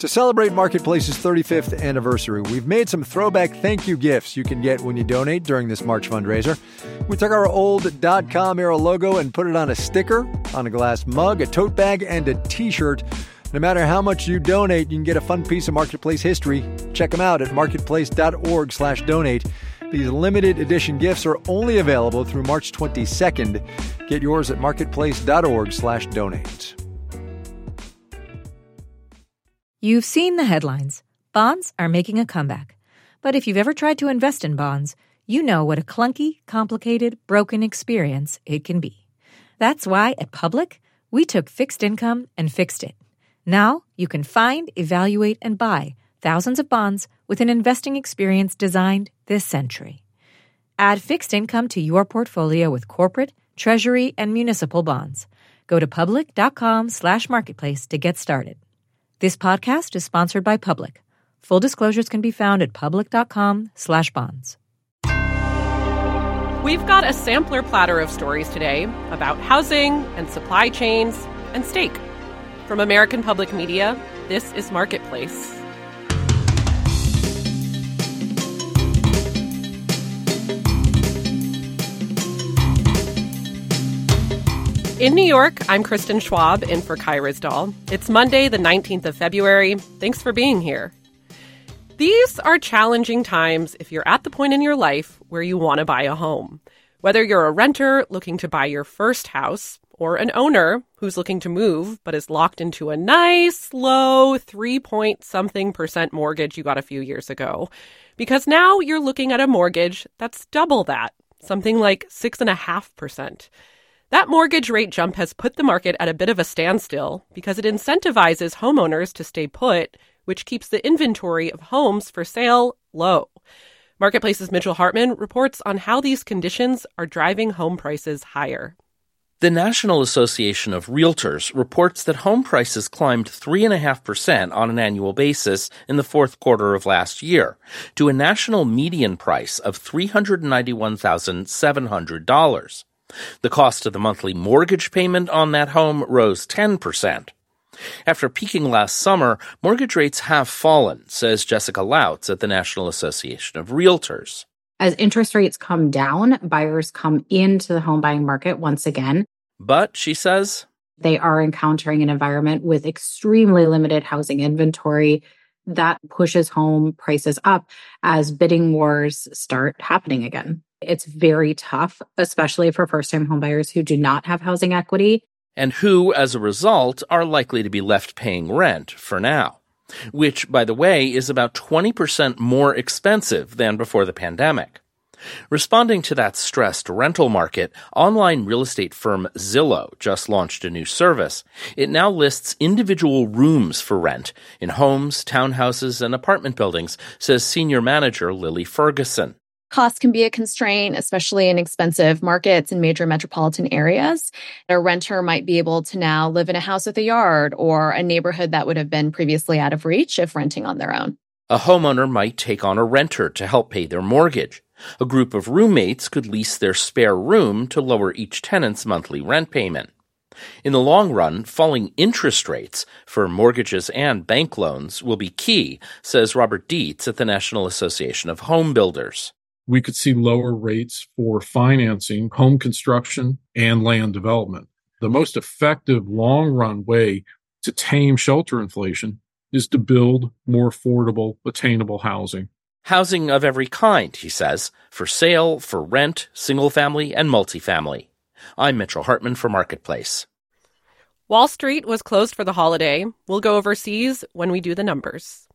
To celebrate Marketplace's 35th anniversary, we've made some throwback thank you gifts you can get when you donate during this March fundraiser. We took our old dot com era logo and put it on a sticker, on a glass mug, a tote bag, and a t shirt. No matter how much you donate, you can get a fun piece of Marketplace history. Check them out at marketplace.org/slash donate. These limited edition gifts are only available through March 22nd. Get yours at marketplace.org/slash You've seen the headlines. Bonds are making a comeback. But if you've ever tried to invest in bonds, you know what a clunky, complicated, broken experience it can be. That's why at Public, we took fixed income and fixed it. Now you can find, evaluate, and buy thousands of bonds with an investing experience designed this century. Add fixed income to your portfolio with corporate, treasury, and municipal bonds. Go to public.com slash marketplace to get started. This podcast is sponsored by Public. Full disclosures can be found at public.com/bonds. We've got a sampler platter of stories today about housing and supply chains and steak. From American Public Media, this is Marketplace. In New York, I'm Kristin Schwab in for Kai Ryssdal. It's Monday, the 19th of February. Thanks for being here. These are challenging times if you're at the point in your life where you want to buy a home. Whether you're a renter looking to buy your first house, or an owner who's looking to move but is locked into a nice, low, three point something percent mortgage you got a few years ago. Because now you're looking at a mortgage that's double that, something like 6.5%. That mortgage rate jump has put the market at a bit of a standstill because it incentivizes homeowners to stay put, which keeps the inventory of homes for sale low. Marketplace's Mitchell Hartman reports on how these conditions are driving home prices higher. The National Association of Realtors reports that home prices climbed 3.5% on an annual basis in the fourth quarter of last year to a national median price of $391,700. The cost of the monthly mortgage payment on that home rose 10%. After peaking last summer, mortgage rates have fallen, says Jessica Lautz at the National Association of Realtors. As interest rates come down, buyers come into the home buying market once again. But, she says, they are encountering an environment with extremely limited housing inventory that pushes home prices up as bidding wars start happening again. It's very tough, especially for first time homebuyers who do not have housing equity. And who, as a result, are likely to be left paying rent for now. Which, by the way, is about 20% more expensive than before the pandemic. Responding to that stressed rental market, online real estate firm Zillow just launched a new service. It now lists individual rooms for rent in homes, townhouses, and apartment buildings, says senior manager Lily Ferguson. Cost can be a constraint, especially in expensive markets in major metropolitan areas. A renter might be able to now live in a house with a yard or a neighborhood that would have been previously out of reach if renting on their own. A homeowner might take on a renter to help pay their mortgage. A group of roommates could lease their spare room to lower each tenant's monthly rent payment. In the long run, falling interest rates for mortgages and bank loans will be key, says Robert Dietz at the National Association of Home Builders we could see lower rates for financing home construction and land development. The most effective long run way to tame shelter inflation is to build more affordable, attainable housing. Housing of every kind, he says, for sale, for rent, single family, and multifamily. I'm Mitchell Hartman for Marketplace. Wall Street was closed for the holiday. We'll go overseas when we do the numbers.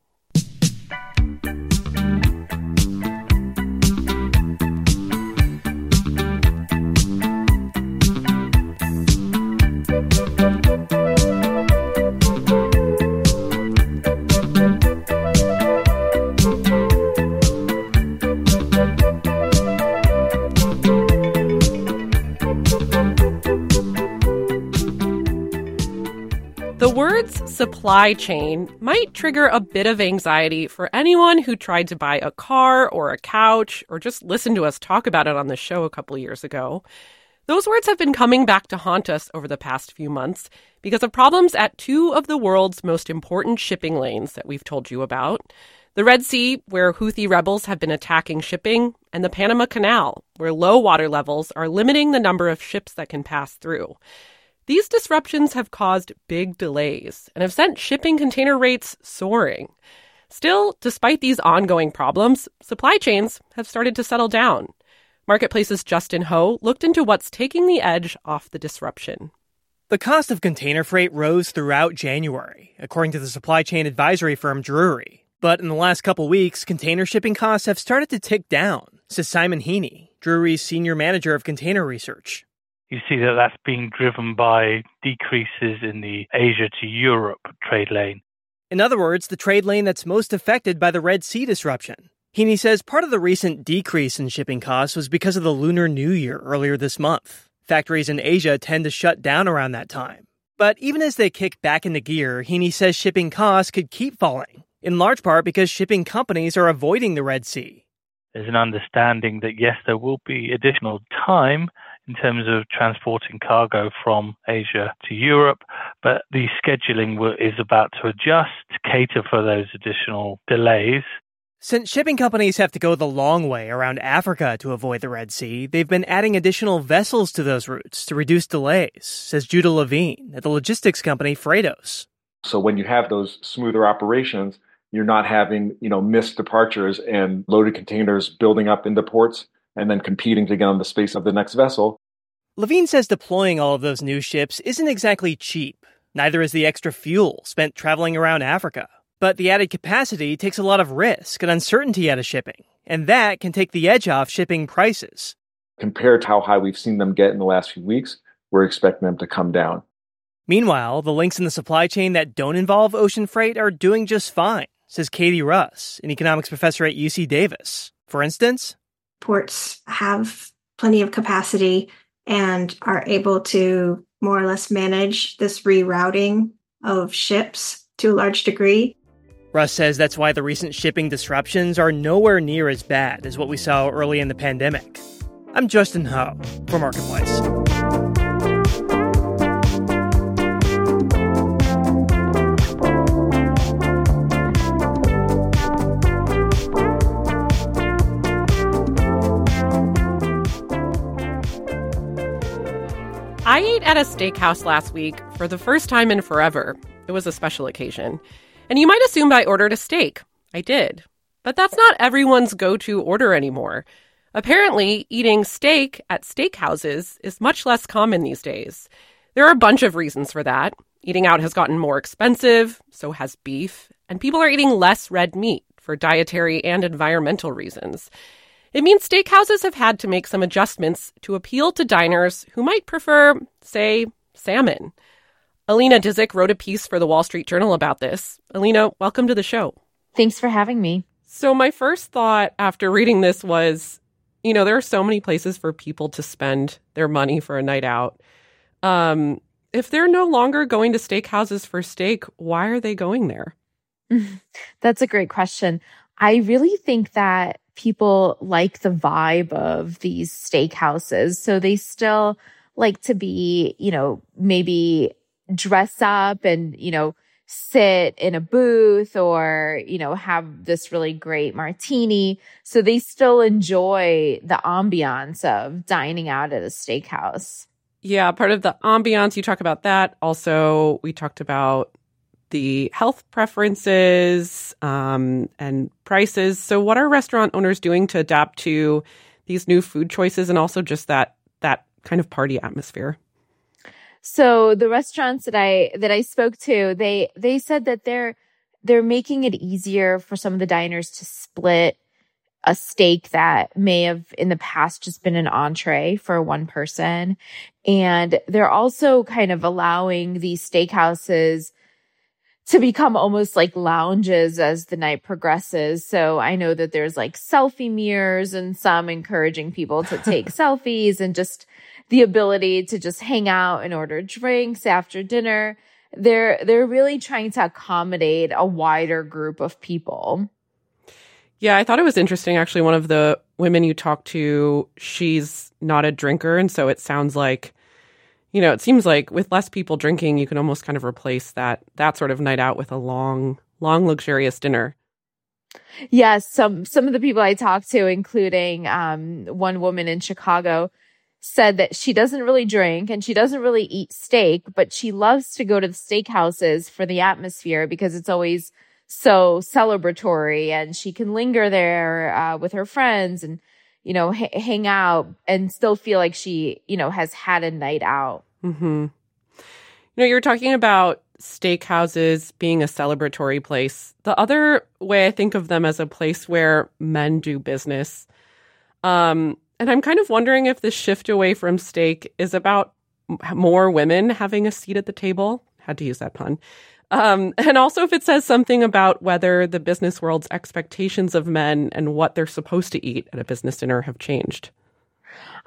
Supply chain might trigger a bit of anxiety for anyone who tried to buy a car or a couch or just listened to us talk about it on the show a couple years ago. Those words have been coming back to haunt us over the past few months because of problems at two of the world's most important shipping lanes that we've told you about the Red Sea, where Houthi rebels have been attacking shipping, and the Panama Canal, where low water levels are limiting the number of ships that can pass through. These disruptions have caused big delays and have sent shipping container rates soaring. Still, despite these ongoing problems, supply chains have started to settle down. Marketplace's Justin Ho looked into what's taking the edge off the disruption. The cost of container freight rose throughout January, according to the supply chain advisory firm Drewry. But in the last couple weeks, container shipping costs have started to tick down, says Simon Heaney, Drewry's senior manager of container research. You see that that's being driven by decreases in the Asia to Europe trade lane. In other words, the trade lane that's most affected by the Red Sea disruption. Heaney says part of the recent decrease in shipping costs was because of the Lunar New Year earlier this month. Factories in Asia tend to shut down around that time. But even as they kick back into gear, Heaney says shipping costs could keep falling, in large part because shipping companies are avoiding the Red Sea. There's an understanding that yes, there will be additional time in terms of transporting cargo from Asia to Europe, but the scheduling is about to adjust to cater for those additional delays. Since shipping companies have to go the long way around Africa to avoid the Red Sea, they've been adding additional vessels to those routes to reduce delays, says Judah Levine at the logistics company Freightos. So when you have those smoother operations, you're not having, you know, missed departures and loaded containers building up into ports and then competing to get on the space of the next vessel. Levine says deploying all of those new ships isn't exactly cheap. Neither is the extra fuel spent traveling around Africa. But the added capacity takes a lot of risk and uncertainty out of shipping, and that can take the edge off shipping prices. Compared to how high we've seen them get in the last few weeks, we're expecting them to come down. Meanwhile, the links in the supply chain that don't involve ocean freight are doing just fine, says Kadee Russ, an economics professor at UC Davis. For instance, ports have plenty of capacity and are able to more or less manage this rerouting of ships to a large degree. Russ says that's why the recent shipping disruptions are nowhere near as bad as what we saw early in the pandemic. I'm Justin Ho for Marketplace. Ate at a steakhouse last week for the first time in forever. It was a special occasion. And you might assume I ordered a steak. I did. But that's not everyone's go to order anymore. Apparently, eating steak at steakhouses is much less common these days. There are a bunch of reasons for that. Eating out has gotten more expensive, so has beef, and people are eating less red meat for dietary and environmental reasons. It means steakhouses have had to make some adjustments to appeal to diners who might prefer, say, salmon. Alina Dizik wrote a piece for the Wall Street Journal about this. Alina, welcome to the show. Thanks for having me. So, my first thought after reading this was you know, there are so many places for people to spend their money for a night out. Um, if they're no longer going to steakhouses for steak, why are they going there? That's a great question. I really think that people like the vibe of these steakhouses. So they still like to be, you know, maybe dress up and, you know, sit in a booth or, you know, have this really great martini. So they still enjoy the ambiance of dining out at a steakhouse. Yeah, part of the ambiance, you talk about that. Also, we talked about the health preferences um, and prices. So, what are restaurant owners doing to adapt to these new food choices and also just that that kind of party atmosphere? So the restaurants that I that I spoke to, they they said that they're they're making it easier for some of the diners to split a steak that may have in the past just been an entree for one person. And they're also kind of allowing these steakhouses to become almost like lounges as the night progresses. So I know that there's like selfie mirrors and some encouraging people to take selfies and just the ability to just hang out and order drinks after dinner. They're, they're really trying to accommodate a wider group of people. Yeah, I thought it was interesting. Actually, one of the women you talked to, she's not a drinker. And so it sounds like, you know, it seems like with less people drinking, you can almost kind of replace that that sort of night out with a long, long luxurious dinner. Yes, some some of the people I talked to, including um, one woman in Chicago, said that she doesn't really drink and she doesn't really eat steak, but she loves to go to the steakhouses for the atmosphere because it's always so celebratory, and she can linger there uh, with her friends and you know h- hang out and still feel like she you know has had a night out. Mm-hmm. You know, you're talking about steakhouses being a celebratory place. The other way I think of them as a place where men do business. Um, and I'm kind of wondering if the shift away from steak is about more women having a seat at the table. Had to use that pun. Um, and also if it says something about whether the business world's expectations of men and what they're supposed to eat at a business dinner have changed.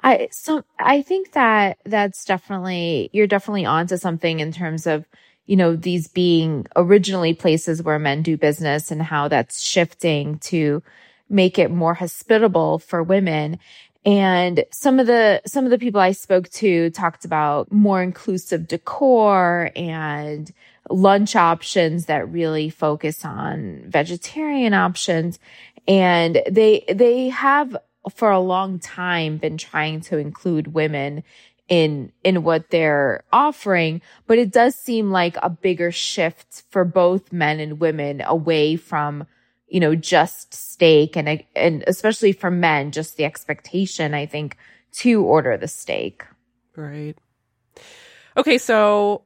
I so I think that that's definitely you're definitely onto something in terms of you know, these being originally places where men do business and how that's shifting to make it more hospitable for women. And some of the, some of the people I spoke to talked about more inclusive decor and lunch options that really focus on vegetarian options. And they, they have for a long time been trying to include women in in what they're offering but it does seem like a bigger shift for both men and women away from you know just steak and and especially for men just the expectation i think to order the steak right okay so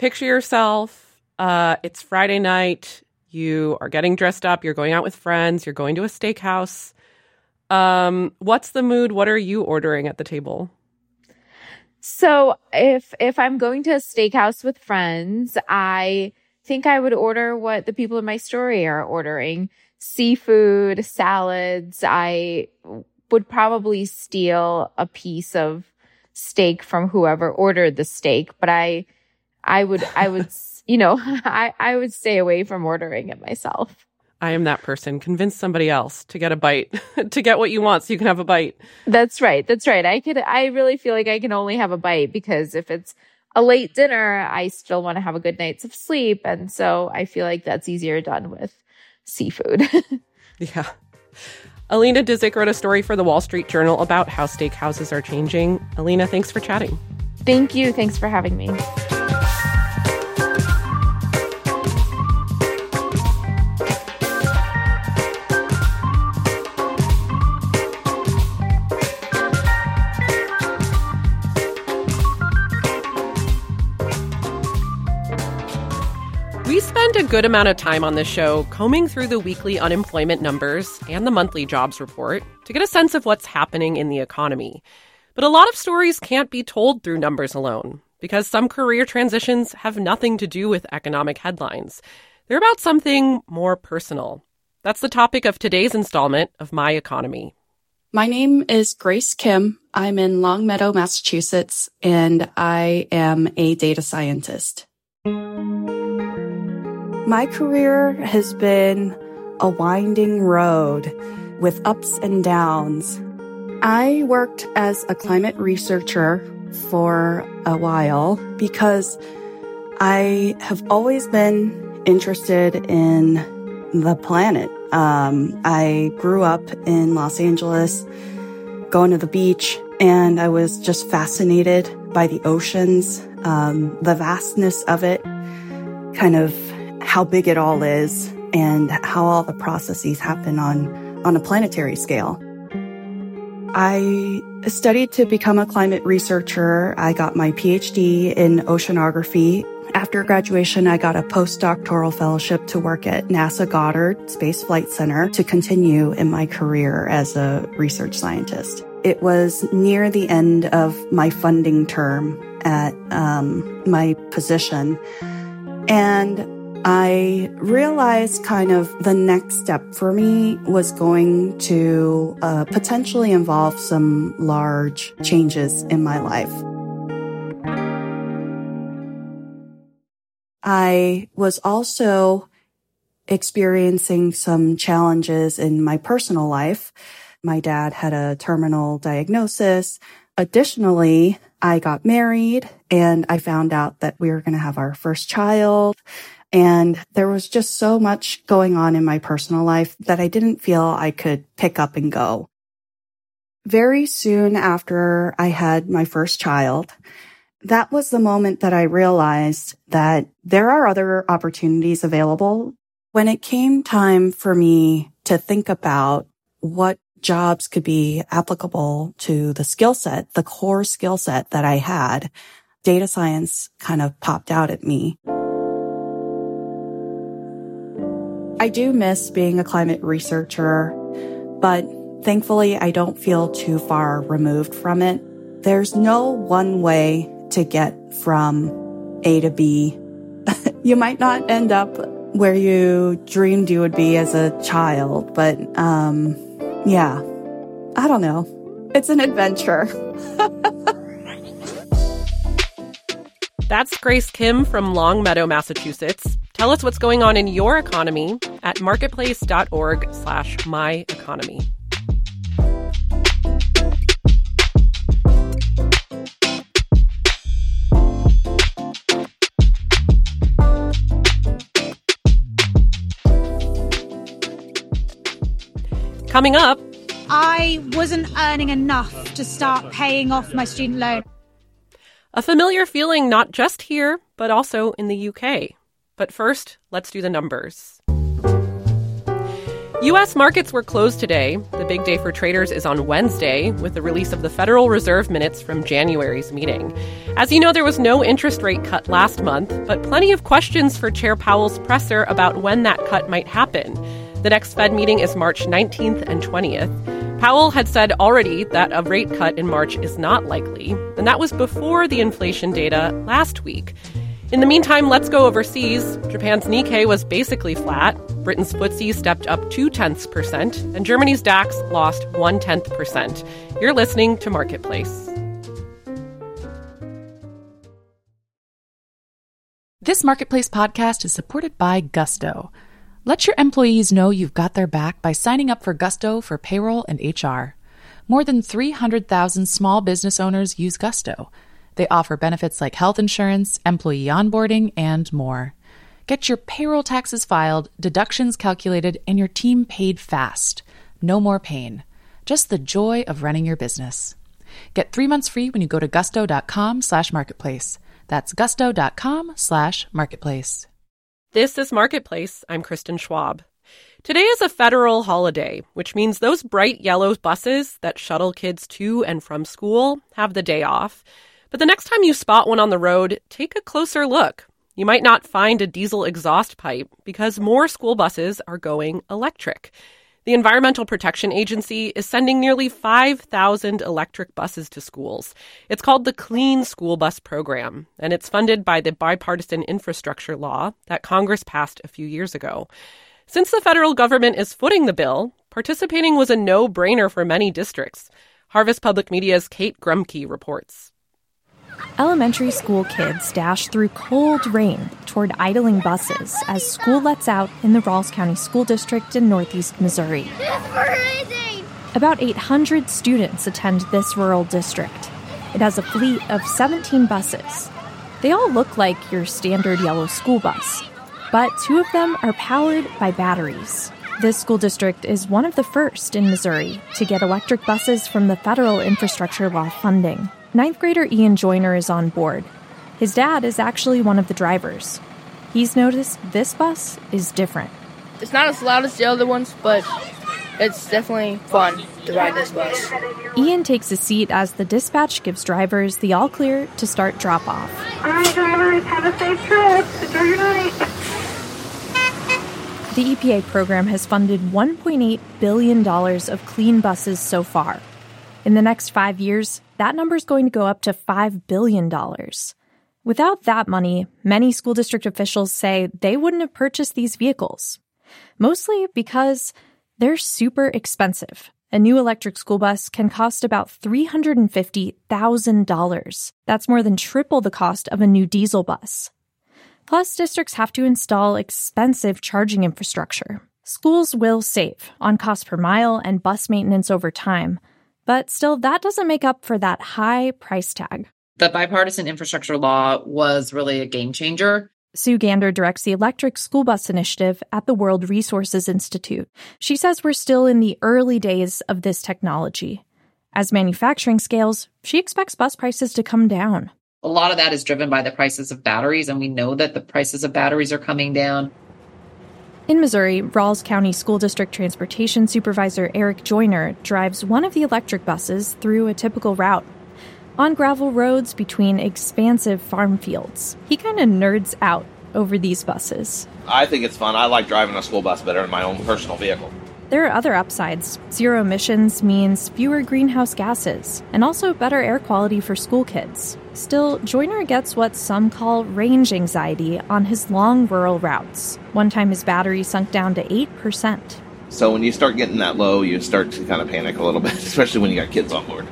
picture yourself uh it's friday night you are getting dressed up you're going out with friends you're going to a steakhouse um what's the mood what are you ordering at the table so if if I'm going to a steakhouse with friends, I think I would order what the people in my story are ordering. Seafood, salads. I would probably steal a piece of steak from whoever ordered the steak, but I I would I would you know, I I would stay away from ordering it myself. I am that person. Convince somebody else to get a bite, to get what you want so you can have a bite. That's right. That's right. I could, I really feel like I can only have a bite because if it's a late dinner, I still want to have a good night's of sleep. And so I feel like that's easier done with seafood. yeah. Alina Dizik wrote a story for the Wall Street Journal about how steakhouses are changing. Alina, thanks for chatting. Thank you. Thanks for having me. A good amount of time on this show combing through the weekly unemployment numbers and the monthly jobs report to get a sense of what's happening in the economy. But a lot of stories can't be told through numbers alone because some career transitions have nothing to do with economic headlines. They're about something more personal. That's the topic of today's installment of My Economy. My name is Grace Kim. I'm in Longmeadow, Massachusetts, and I am a data scientist. My career has been a winding road with ups and downs. I worked as a climate researcher for a while because I have always been interested in the planet. Um, I grew up in Los Angeles, going to the beach, and I was just fascinated by the oceans, um, the vastness of it, kind of how big it all is and how all the processes happen on, on a planetary scale. I studied to become a climate researcher. I got my PhD in oceanography. After graduation, I got a postdoctoral fellowship to work at NASA Goddard Space Flight Center to continue in my career as a research scientist. It was near the end of my funding term at um, my position. And I realized kind of the next step for me was going to uh, potentially involve some large changes in my life. I was also experiencing some challenges in my personal life. My dad had a terminal diagnosis. Additionally, I got married and I found out that we were going to have our first child. And there was just so much going on in my personal life that I didn't feel I could pick up and go. Very soon after I had my first child, that was the moment that I realized that there are other opportunities available. When it came time for me to think about what jobs could be applicable to the skill set, the core skill set that I had, data science kind of popped out at me. I do miss being a climate researcher, but thankfully I don't feel too far removed from it. There's no one way to get from A to B. you might not end up where you dreamed you would be as a child, but um, yeah, I don't know. It's an adventure. That's Grace Kim from Longmeadow, Massachusetts. Tell us what's going on in your economy at marketplace.org slash my economy. Coming up, I wasn't earning enough to start paying off my student loan. A familiar feeling not just here, but also in the UK. But first, let's do the numbers. U.S. markets were closed today. The big day for traders is on Wednesday with the release of the Federal Reserve minutes from January's meeting. As you know, there was no interest rate cut last month, but plenty of questions for Chair Powell's presser about when that cut might happen. The next Fed meeting is March 19th and 20th. Powell had said already that a rate cut in March is not likely, and that was before the inflation data last week. In the meantime, let's go overseas. Japan's Nikkei was basically flat. Britain's FTSE stepped up two tenths percent, and Germany's DAX lost one tenth percent. You're listening to Marketplace. This Marketplace podcast is supported by Gusto. Let your employees know you've got their back by signing up for Gusto for payroll and HR. More than 300,000 small business owners use Gusto. They offer benefits like health insurance, employee onboarding, and more. Get your payroll taxes filed, deductions calculated, and your team paid fast. No more pain. Just the joy of running your business. Get three months free when you go to gusto.com slash marketplace. That's gusto.com slash marketplace. This is Marketplace. I'm Kristin Schwab. Today is a federal holiday, which means those bright yellow buses that shuttle kids to and from school have the day off. But the next time you spot one on the road, take a closer look. You might not find a diesel exhaust pipe because more school buses are going electric. The Environmental Protection Agency is sending nearly 5,000 electric buses to schools. It's called the Clean School Bus Program, and it's funded by the bipartisan infrastructure law that Congress passed a few years ago. Since the federal government is footing the bill, participating was a no brainer for many districts. Harvest Public Media's Kate Grumke reports. Elementary school kids dash through cold rain toward idling buses as school lets out in the Ralls County School District in northeast Missouri. About 800 students attend this rural district. It has a fleet of 17 buses. They all look like your standard yellow school bus, but two of them are powered by batteries. This school district is one of the first in Missouri to get electric buses from the federal infrastructure law funding. Ninth grader Ian Joyner is on board. His dad is actually one of the drivers. He's noticed this bus is different. It's not as loud as the other ones, but it's definitely fun to ride this bus. Ian takes a seat as the dispatch gives drivers the all clear to start drop off. All right, drivers, have a safe trip. Enjoy your night. The EPA program has funded $1.8 billion of clean buses so far. In the next five years, that number is going to go up to $5 billion. Without that money, many school district officials say they wouldn't have purchased these vehicles. Mostly because they're super expensive. A new electric school bus can cost about $350,000. That's more than triple the cost of a new diesel bus. Plus, districts have to install expensive charging infrastructure. Schools will save on cost per mile and bus maintenance over time, but still, that doesn't make up for that high price tag. The bipartisan infrastructure law was really a game changer. Sue Gander directs the electric school bus initiative at the World Resources Institute. She says we're still in the early days of this technology. As manufacturing scales, she expects bus prices to come down. A lot of that is driven by the prices of batteries, and we know that the prices of batteries are coming down. In Missouri, Ralls County School District Transportation Supervisor Eric Joyner drives one of the electric buses through a typical route. On gravel roads between expansive farm fields, he kind of nerds out over these buses. I think it's fun. I like driving a school bus better than my own personal vehicle. There are other upsides. Zero emissions means fewer greenhouse gases and also better air quality for school kids. Still, Joyner gets what some call range anxiety on his long rural routes. One time his battery sunk down to 8%. So when you start getting that low, you start to kind of panic a little bit, especially when you got kids on board.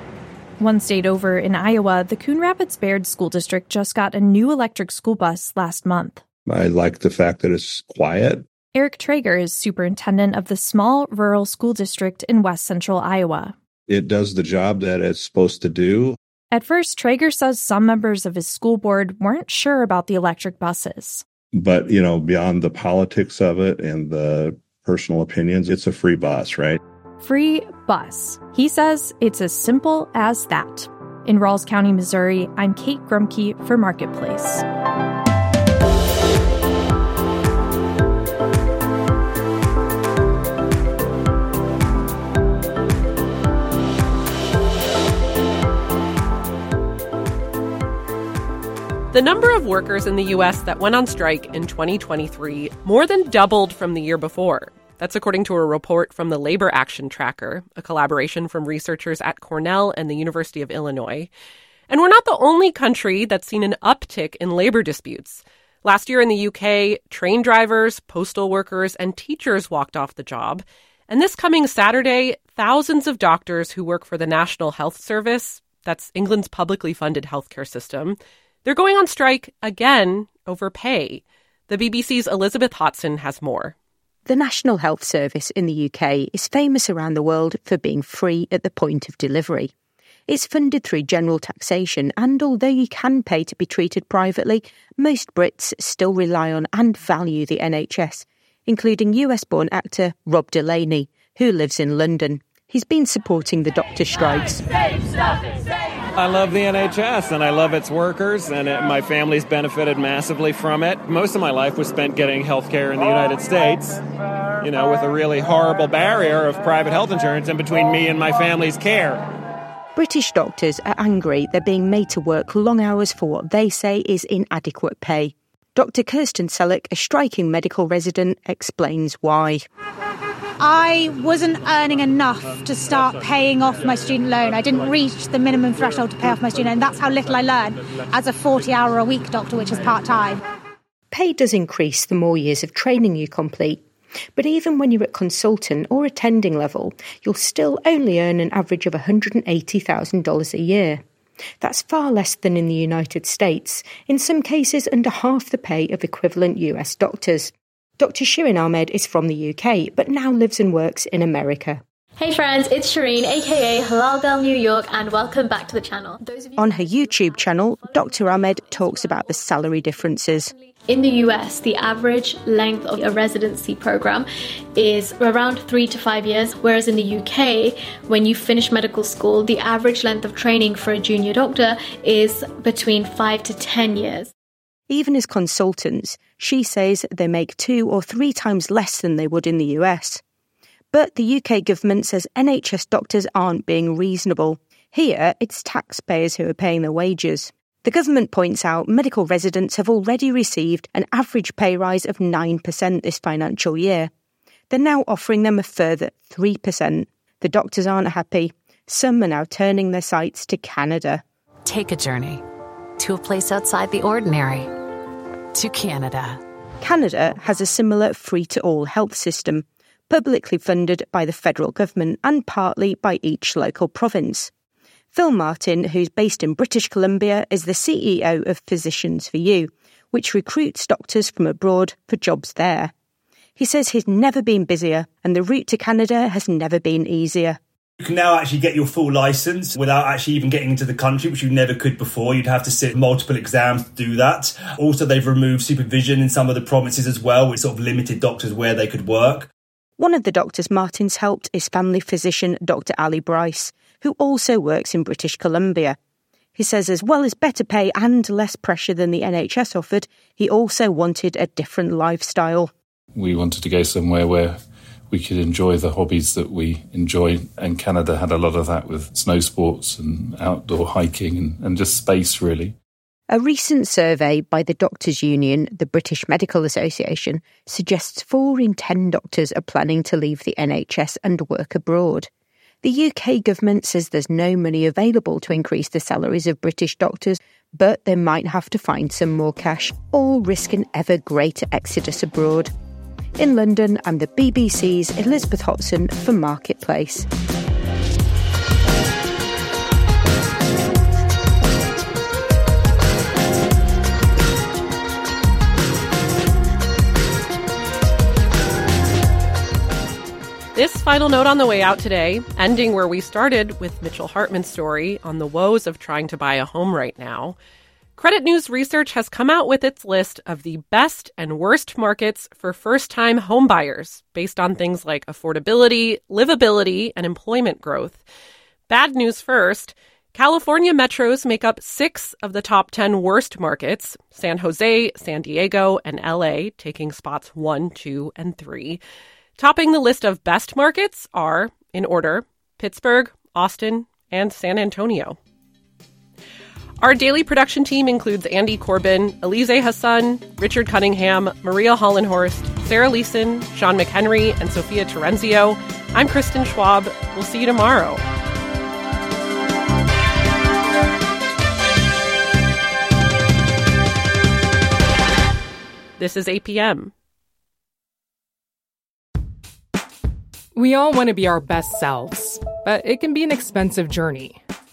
One state over in Iowa, the Coon Rapids Bayard School District just got a new electric school bus last month. I like the fact that it's quiet. Eric Traeger is superintendent of the small rural school district in west central Iowa. It does the job that it's supposed to do. At first, Traeger says some members of his school board weren't sure about the electric buses. But, you know, beyond the politics of it and the personal opinions, it's a free bus, right? Free bus. He says it's as simple as that. In Ralls County, Missouri, I'm Kate Grumke for Marketplace. The number of workers in the U.S. that went on strike in 2023 more than doubled from the year before. That's according to a report from the Labor Action Tracker, a collaboration from researchers at Cornell and the University of Illinois. And we're not the only country that's seen an uptick in labor disputes. Last year in the UK, train drivers, postal workers, and teachers walked off the job. And this coming Saturday, thousands of doctors who work for the National Health Service, that's England's publicly funded healthcare system, they're going on strike again over pay. The BBC's Elizabeth Hotson has more. The National Health Service in the UK is famous around the world for being free at the point of delivery. It's funded through general taxation, and although you can pay to be treated privately, most Brits still rely on and value the NHS, including US born actor Rob Delaney, who lives in London. He's been supporting the doctor strikes. I love the NHS and I love its workers, and it, my family's benefited massively from it. Most of my life was spent getting health care in the United States, you know, with a really horrible barrier of private health insurance in between me and my family's care. British doctors are angry they're being made to work long hours for what they say is inadequate pay. Dr. Kirsten Selleck, a striking medical resident, explains why. I wasn't earning enough to start paying off my student loan. I didn't reach the minimum threshold to pay off my student loan. That's how little I learned as a 40 hour a week doctor, which is part time. Pay does increase the more years of training you complete. But even when you're at consultant or attending level, you'll still only earn an average of $180,000 a year. That's far less than in the United States, in some cases under half the pay of equivalent US doctors. Dr. Shirin Ahmed is from the UK, but now lives and works in America. Hey friends, it's Shireen, aka Halal Girl New York, and welcome back to the channel. On her YouTube channel, Dr. Ahmed talks about the salary differences. In the US, the average length of a residency program is around three to five years, whereas in the UK, when you finish medical school, the average length of training for a junior doctor is between five to ten years. Even as consultants, she says they make two or three times less than they would in the US. But the UK government says NHS doctors aren't being reasonable. Here, it's taxpayers who are paying their wages. The government points out medical residents have already received an average pay rise of 9% this financial year. They're now offering them a further 3%. The doctors aren't happy. Some are now turning their sights to Canada. Take a journey to a place outside the ordinary, to Canada. Canada has a similar free to all health system, publicly funded by the federal government and partly by each local province. Phil Martin, who's based in British Columbia, is the CEO of Physicians for You, which recruits doctors from abroad for jobs there. He says he's never been busier and the route to Canada has never been easier. You can now actually get your full license without actually even getting into the country, which you never could before. You'd have to sit multiple exams to do that. Also, they've removed supervision in some of the provinces as well, which sort of limited doctors where they could work. One of the doctors Martin's helped is family physician Dr. Ali Bryce, who also works in British Columbia. He says, as well as better pay and less pressure than the NHS offered, he also wanted a different lifestyle. We wanted to go somewhere where we could enjoy the hobbies that we enjoy. And Canada had a lot of that with snow sports and outdoor hiking and, and just space, really. A recent survey by the Doctors Union, the British Medical Association, suggests four in ten doctors are planning to leave the NHS and work abroad. The UK government says there's no money available to increase the salaries of British doctors, but they might have to find some more cash or risk an ever greater exodus abroad. In London, I'm the BBC's Elizabeth Hotson for Marketplace. This final note on the way out today, ending where we started with Mitchell Hartman's story on the woes of trying to buy a home right now. Credit News Research has come out with its list of the best and worst markets for first time homebuyers based on things like affordability, livability, and employment growth. Bad news first California metros make up six of the top 10 worst markets San Jose, San Diego, and LA, taking spots one, two, and three. Topping the list of best markets are, in order, Pittsburgh, Austin, and San Antonio. Our daily production team includes Andy Corbin, Elise Hassan, Richard Cunningham, Maria Hollenhorst, Sarah Leeson, Sean McHenry, and Sophia Terenzio. I'm Kristin Schwab. We'll see you tomorrow. This is APM. We all want to be our best selves, but it can be an expensive journey.